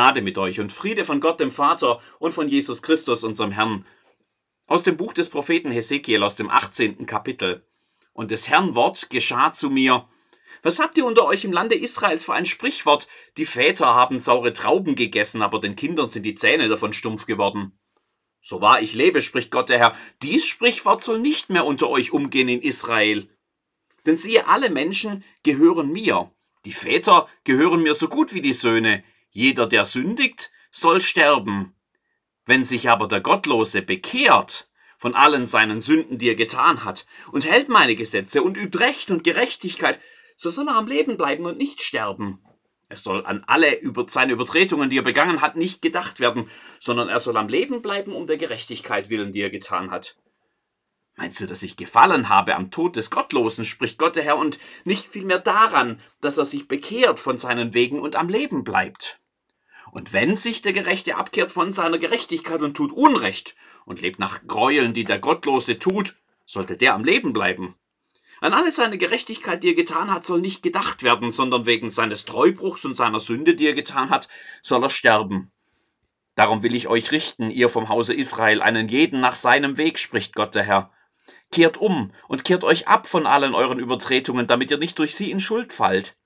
Gnade mit euch und Friede von Gott dem Vater und von Jesus Christus, unserem Herrn. Aus dem Buch des Propheten Hesekiel aus dem 18. Kapitel. Und des Herrn Wort geschah zu mir. Was habt ihr unter euch im Lande Israels für ein Sprichwort? Die Väter haben saure Trauben gegessen, aber den Kindern sind die Zähne davon stumpf geworden. So wahr ich lebe, spricht Gott der Herr, dies Sprichwort soll nicht mehr unter euch umgehen in Israel. Denn siehe, alle Menschen gehören mir. Die Väter gehören mir so gut wie die Söhne. Jeder, der sündigt, soll sterben. Wenn sich aber der Gottlose bekehrt von allen seinen Sünden, die er getan hat, und hält meine Gesetze und übt Recht und Gerechtigkeit, so soll er am Leben bleiben und nicht sterben. Es soll an alle über seine Übertretungen, die er begangen hat, nicht gedacht werden, sondern er soll am Leben bleiben um der Gerechtigkeit willen, die er getan hat. Meinst du, dass ich gefallen habe am Tod des Gottlosen, spricht Gott der Herr, und nicht vielmehr daran, dass er sich bekehrt von seinen Wegen und am Leben bleibt? Und wenn sich der Gerechte abkehrt von seiner Gerechtigkeit und tut Unrecht und lebt nach Gräueln, die der Gottlose tut, sollte der am Leben bleiben. An alle seine Gerechtigkeit, die er getan hat, soll nicht gedacht werden, sondern wegen seines Treubruchs und seiner Sünde, die er getan hat, soll er sterben. Darum will ich euch richten, ihr vom Hause Israel, einen jeden nach seinem Weg, spricht Gott der Herr. Kehrt um und kehrt euch ab von allen euren Übertretungen, damit ihr nicht durch sie in Schuld fallt.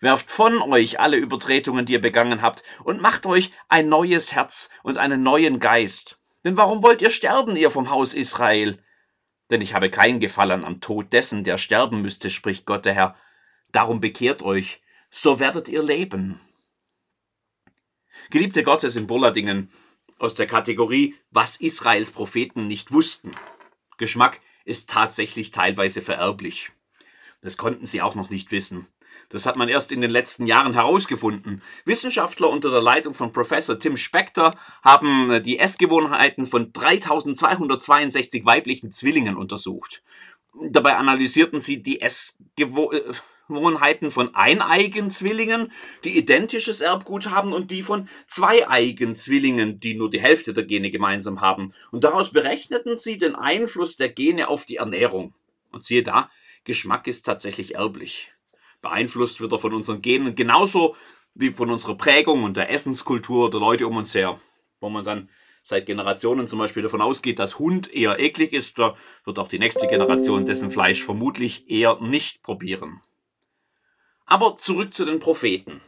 Werft von euch alle Übertretungen, die ihr begangen habt, und macht euch ein neues Herz und einen neuen Geist. Denn warum wollt ihr sterben, ihr vom Haus Israel? Denn ich habe kein Gefallen am Tod dessen, der sterben müsste, spricht Gott der Herr. Darum bekehrt euch, so werdet ihr leben. Geliebte Gottes in Bulladingen aus der Kategorie Was Israels Propheten nicht wussten. Geschmack ist tatsächlich teilweise vererblich. Das konnten sie auch noch nicht wissen. Das hat man erst in den letzten Jahren herausgefunden. Wissenschaftler unter der Leitung von Professor Tim Spector haben äh, die Essgewohnheiten von 3262 weiblichen Zwillingen untersucht. Dabei analysierten sie die Essgewohnheiten von eineigen Zwillingen, die identisches Erbgut haben, und die von zweieigen Zwillingen, die nur die Hälfte der Gene gemeinsam haben. Und daraus berechneten sie den Einfluss der Gene auf die Ernährung. Und siehe da, Geschmack ist tatsächlich erblich. Beeinflusst wird er von unseren Genen genauso wie von unserer Prägung und der Essenskultur der Leute um uns her. Wo man dann seit Generationen zum Beispiel davon ausgeht, dass Hund eher eklig ist, da wird auch die nächste Generation dessen Fleisch vermutlich eher nicht probieren. Aber zurück zu den Propheten.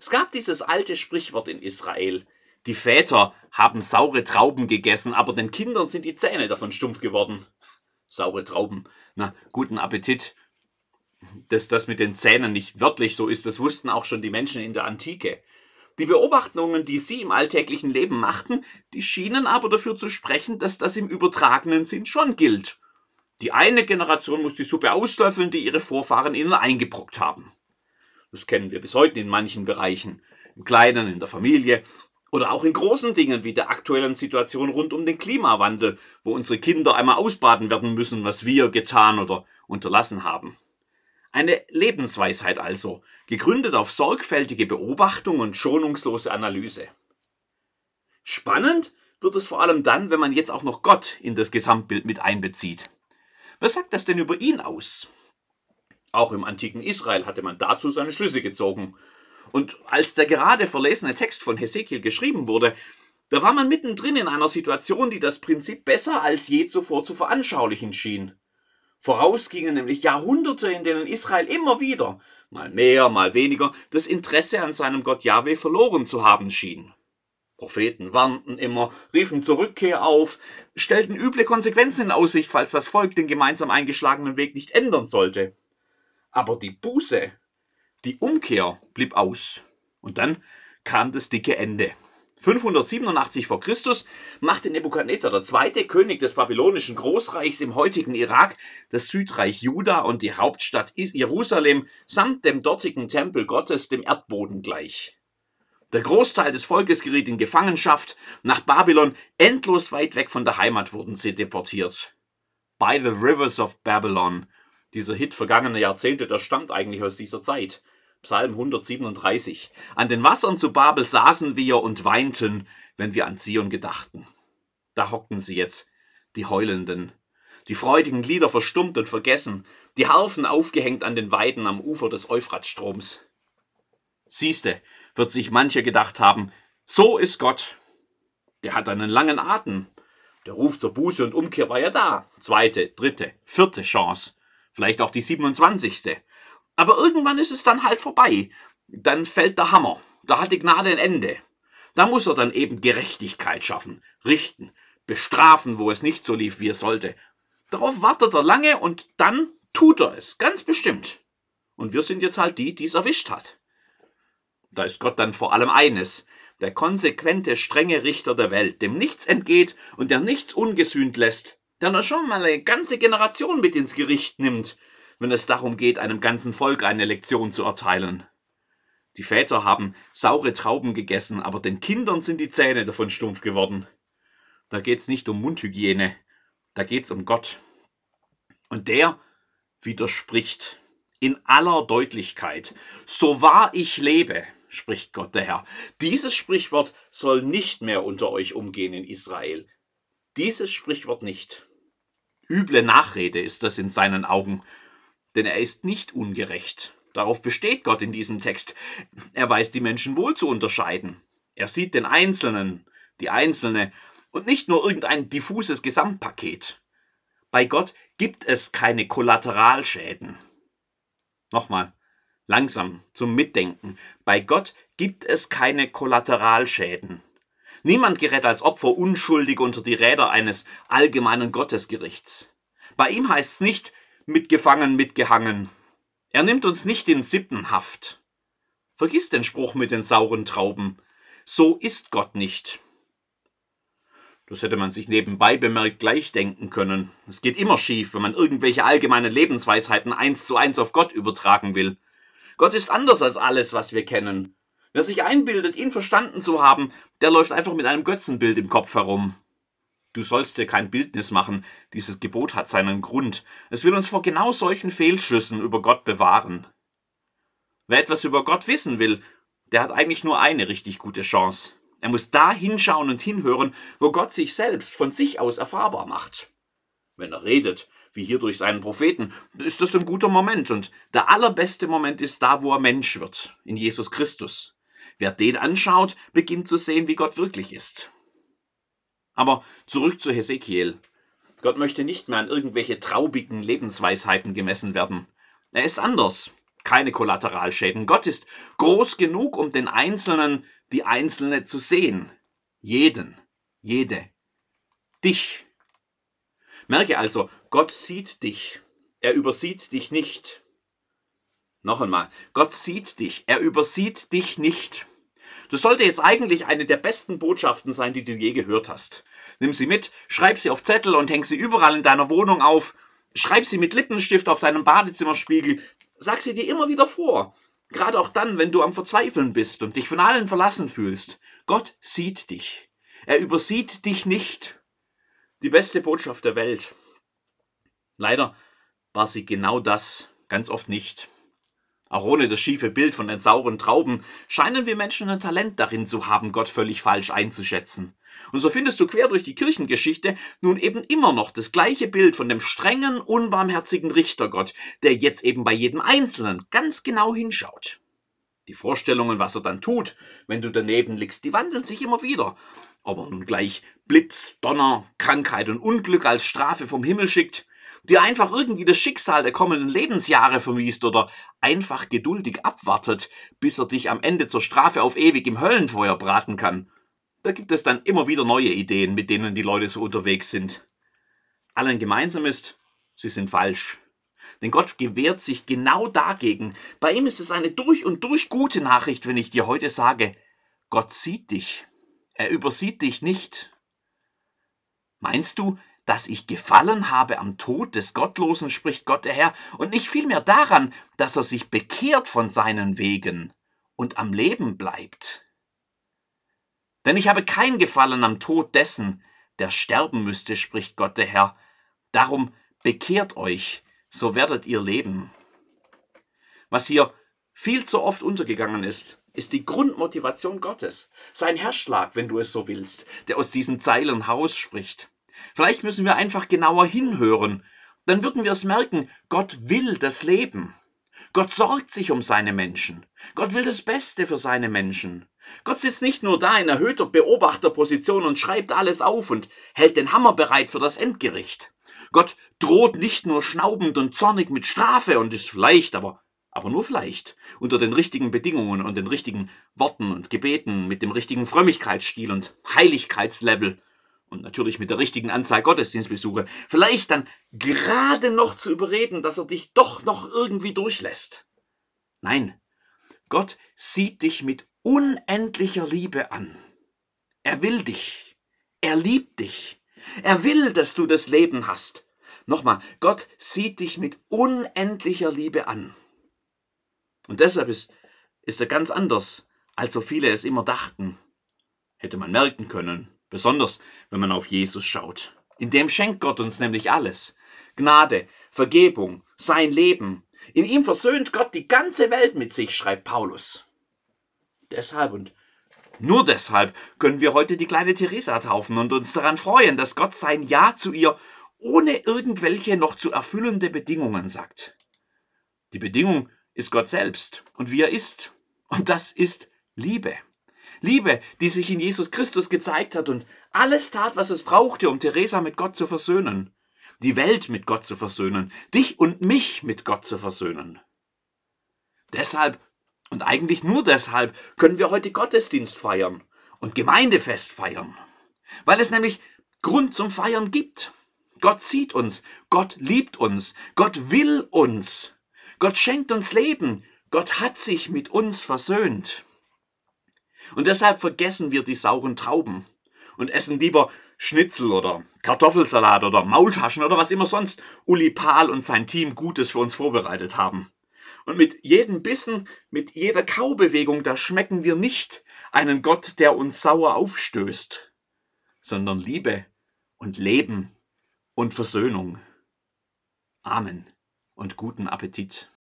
Es gab dieses alte Sprichwort in Israel. Die Väter haben saure Trauben gegessen, aber den Kindern sind die Zähne davon stumpf geworden. Saure Trauben. Na, guten Appetit dass das mit den Zähnen nicht wörtlich so ist, das wussten auch schon die Menschen in der Antike. Die Beobachtungen, die sie im alltäglichen Leben machten, die schienen aber dafür zu sprechen, dass das im übertragenen Sinn schon gilt. Die eine Generation muss die Suppe auslöffeln, die ihre Vorfahren ihnen eingebrockt haben. Das kennen wir bis heute in manchen Bereichen, im Kleinen, in der Familie oder auch in großen Dingen wie der aktuellen Situation rund um den Klimawandel, wo unsere Kinder einmal ausbaden werden müssen, was wir getan oder unterlassen haben. Eine Lebensweisheit also, gegründet auf sorgfältige Beobachtung und schonungslose Analyse. Spannend wird es vor allem dann, wenn man jetzt auch noch Gott in das Gesamtbild mit einbezieht. Was sagt das denn über ihn aus? Auch im antiken Israel hatte man dazu seine Schlüsse gezogen. Und als der gerade verlesene Text von Hesekiel geschrieben wurde, da war man mittendrin in einer Situation, die das Prinzip besser als je zuvor zu veranschaulichen schien. Voraus gingen nämlich Jahrhunderte, in denen Israel immer wieder, mal mehr, mal weniger, das Interesse an seinem Gott Yahweh verloren zu haben schien. Propheten warnten immer, riefen zur Rückkehr auf, stellten üble Konsequenzen in Aussicht, falls das Volk den gemeinsam eingeschlagenen Weg nicht ändern sollte. Aber die Buße, die Umkehr blieb aus. Und dann kam das dicke Ende. 587 vor Christus machte Nebukadnezar II., König des babylonischen Großreichs im heutigen Irak, das Südreich Juda und die Hauptstadt Jerusalem samt dem dortigen Tempel Gottes dem Erdboden gleich. Der Großteil des Volkes geriet in Gefangenschaft, nach Babylon, endlos weit weg von der Heimat wurden sie deportiert. By the Rivers of Babylon. Dieser Hit vergangener Jahrzehnte, der stammt eigentlich aus dieser Zeit. Psalm 137. An den Wassern zu Babel saßen wir und weinten, wenn wir an Zion gedachten. Da hockten sie jetzt, die Heulenden, die freudigen Glieder verstummt und vergessen, die Harfen aufgehängt an den Weiden am Ufer des Euphratstroms. Siehste, wird sich mancher gedacht haben, so ist Gott. Der hat einen langen Atem. Der Ruf zur Buße und Umkehr war ja da. Zweite, dritte, vierte Chance. Vielleicht auch die 27. Aber irgendwann ist es dann halt vorbei. Dann fällt der Hammer. Da hat die Gnade ein Ende. Da muss er dann eben Gerechtigkeit schaffen, richten, bestrafen, wo es nicht so lief, wie es sollte. Darauf wartet er lange und dann tut er es, ganz bestimmt. Und wir sind jetzt halt die, die es erwischt hat. Da ist Gott dann vor allem eines, der konsequente, strenge Richter der Welt, dem nichts entgeht und der nichts ungesühnt lässt, der noch schon mal eine ganze Generation mit ins Gericht nimmt, wenn es darum geht, einem ganzen Volk eine Lektion zu erteilen. Die Väter haben saure Trauben gegessen, aber den Kindern sind die Zähne davon stumpf geworden. Da geht's nicht um Mundhygiene, da geht's um Gott. Und der widerspricht in aller Deutlichkeit. So wahr ich lebe, spricht Gott der Herr. Dieses Sprichwort soll nicht mehr unter euch umgehen in Israel. Dieses Sprichwort nicht. Üble Nachrede ist das in seinen Augen, denn er ist nicht ungerecht. Darauf besteht Gott in diesem Text. Er weiß die Menschen wohl zu unterscheiden. Er sieht den Einzelnen, die Einzelne und nicht nur irgendein diffuses Gesamtpaket. Bei Gott gibt es keine Kollateralschäden. Nochmal, langsam zum Mitdenken. Bei Gott gibt es keine Kollateralschäden. Niemand gerät als Opfer unschuldig unter die Räder eines allgemeinen Gottesgerichts. Bei ihm heißt es nicht mitgefangen, mitgehangen, er nimmt uns nicht in Sippenhaft. Vergiss den Spruch mit den sauren Trauben. So ist Gott nicht. Das hätte man sich nebenbei bemerkt gleich denken können. Es geht immer schief, wenn man irgendwelche allgemeinen Lebensweisheiten eins zu eins auf Gott übertragen will. Gott ist anders als alles, was wir kennen. Wer sich einbildet, ihn verstanden zu haben, der läuft einfach mit einem Götzenbild im Kopf herum. Du sollst dir kein Bildnis machen, dieses Gebot hat seinen Grund. Es will uns vor genau solchen Fehlschlüssen über Gott bewahren. Wer etwas über Gott wissen will, der hat eigentlich nur eine richtig gute Chance. Er muss da hinschauen und hinhören, wo Gott sich selbst von sich aus erfahrbar macht. Wenn er redet, wie hier durch seinen Propheten, ist das ein guter Moment und der allerbeste Moment ist da, wo er Mensch wird, in Jesus Christus. Wer den anschaut, beginnt zu sehen, wie Gott wirklich ist. Aber zurück zu Hesekiel. Gott möchte nicht mehr an irgendwelche traubigen Lebensweisheiten gemessen werden. Er ist anders. Keine Kollateralschäden. Gott ist groß genug, um den Einzelnen, die Einzelne zu sehen. Jeden, jede. Dich. Merke also, Gott sieht dich. Er übersieht dich nicht. Noch einmal, Gott sieht dich. Er übersieht dich nicht. Das sollte jetzt eigentlich eine der besten Botschaften sein, die du je gehört hast. Nimm sie mit, schreib sie auf Zettel und häng sie überall in deiner Wohnung auf. Schreib sie mit Lippenstift auf deinem Badezimmerspiegel. Sag sie dir immer wieder vor. Gerade auch dann, wenn du am Verzweifeln bist und dich von allen verlassen fühlst. Gott sieht dich. Er übersieht dich nicht. Die beste Botschaft der Welt. Leider war sie genau das ganz oft nicht. Auch ohne das schiefe Bild von den sauren Trauben scheinen wir Menschen ein Talent darin zu haben, Gott völlig falsch einzuschätzen. Und so findest du quer durch die Kirchengeschichte nun eben immer noch das gleiche Bild von dem strengen, unbarmherzigen Richtergott, der jetzt eben bei jedem Einzelnen ganz genau hinschaut. Die Vorstellungen, was er dann tut, wenn du daneben liegst, die wandeln sich immer wieder. Ob er nun gleich Blitz, Donner, Krankheit und Unglück als Strafe vom Himmel schickt, die einfach irgendwie das Schicksal der kommenden Lebensjahre vermiest oder einfach geduldig abwartet, bis er dich am Ende zur Strafe auf ewig im Höllenfeuer braten kann. Da gibt es dann immer wieder neue Ideen, mit denen die Leute so unterwegs sind. Allen gemeinsam ist, sie sind falsch. Denn Gott gewehrt sich genau dagegen. Bei ihm ist es eine durch und durch gute Nachricht, wenn ich dir heute sage, Gott sieht dich. Er übersieht dich nicht. Meinst du, dass ich gefallen habe am Tod des Gottlosen, spricht Gott der Herr, und nicht vielmehr daran, dass er sich bekehrt von seinen Wegen und am Leben bleibt. Denn ich habe kein Gefallen am Tod dessen, der sterben müsste, spricht Gott der Herr. Darum bekehrt euch, so werdet ihr leben. Was hier viel zu oft untergegangen ist, ist die Grundmotivation Gottes, sein Herzschlag, wenn du es so willst, der aus diesen Zeilen herausspricht. Vielleicht müssen wir einfach genauer hinhören. Dann würden wir es merken, Gott will das Leben. Gott sorgt sich um seine Menschen. Gott will das Beste für seine Menschen. Gott sitzt nicht nur da in erhöhter Beobachterposition und schreibt alles auf und hält den Hammer bereit für das Endgericht. Gott droht nicht nur schnaubend und zornig mit Strafe und ist vielleicht, aber, aber nur vielleicht, unter den richtigen Bedingungen und den richtigen Worten und Gebeten, mit dem richtigen Frömmigkeitsstil und Heiligkeitslevel und natürlich mit der richtigen Anzahl Gottesdienstbesuche, vielleicht dann gerade noch zu überreden, dass er dich doch noch irgendwie durchlässt. Nein, Gott sieht dich mit unendlicher Liebe an. Er will dich. Er liebt dich. Er will, dass du das Leben hast. Nochmal, Gott sieht dich mit unendlicher Liebe an. Und deshalb ist, ist er ganz anders, als so viele es immer dachten. Hätte man merken können, besonders wenn man auf Jesus schaut. In dem schenkt Gott uns nämlich alles. Gnade, Vergebung, sein Leben. In ihm versöhnt Gott die ganze Welt mit sich, schreibt Paulus. Deshalb und nur deshalb können wir heute die kleine Theresa taufen und uns daran freuen, dass Gott sein Ja zu ihr ohne irgendwelche noch zu erfüllende Bedingungen sagt. Die Bedingung ist Gott selbst und wie er ist. Und das ist Liebe. Liebe, die sich in Jesus Christus gezeigt hat und alles tat, was es brauchte, um Theresa mit Gott zu versöhnen, die Welt mit Gott zu versöhnen, dich und mich mit Gott zu versöhnen. Deshalb und eigentlich nur deshalb können wir heute Gottesdienst feiern und Gemeindefest feiern. Weil es nämlich Grund zum Feiern gibt. Gott sieht uns, Gott liebt uns, Gott will uns, Gott schenkt uns Leben, Gott hat sich mit uns versöhnt. Und deshalb vergessen wir die sauren Trauben und essen lieber Schnitzel oder Kartoffelsalat oder Maultaschen oder was immer sonst Uli Pahl und sein Team Gutes für uns vorbereitet haben. Und mit jedem Bissen, mit jeder Kaubewegung, da schmecken wir nicht einen Gott, der uns sauer aufstößt, sondern Liebe und Leben und Versöhnung. Amen und guten Appetit.